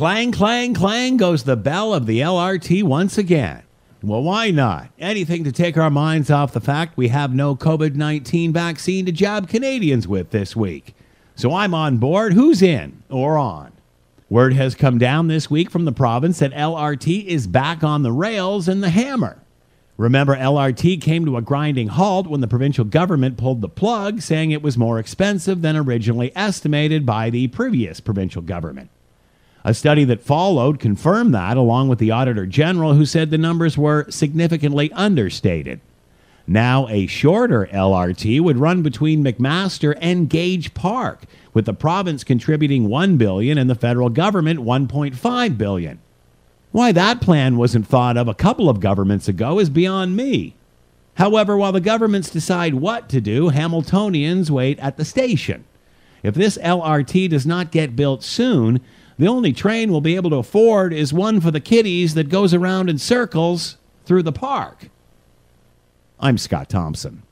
Clang, clang, clang goes the bell of the LRT once again. Well, why not? Anything to take our minds off the fact we have no COVID 19 vaccine to jab Canadians with this week. So I'm on board. Who's in or on? Word has come down this week from the province that LRT is back on the rails and the hammer. Remember, LRT came to a grinding halt when the provincial government pulled the plug, saying it was more expensive than originally estimated by the previous provincial government. A study that followed confirmed that, along with the Auditor General, who said the numbers were significantly understated. Now, a shorter LRT would run between McMaster and Gage Park, with the province contributing 1 billion and the federal government 1.5 billion. Why that plan wasn't thought of a couple of governments ago is beyond me. However, while the governments decide what to do, Hamiltonians wait at the station. If this LRT does not get built soon, the only train we'll be able to afford is one for the kiddies that goes around in circles through the park. I'm Scott Thompson.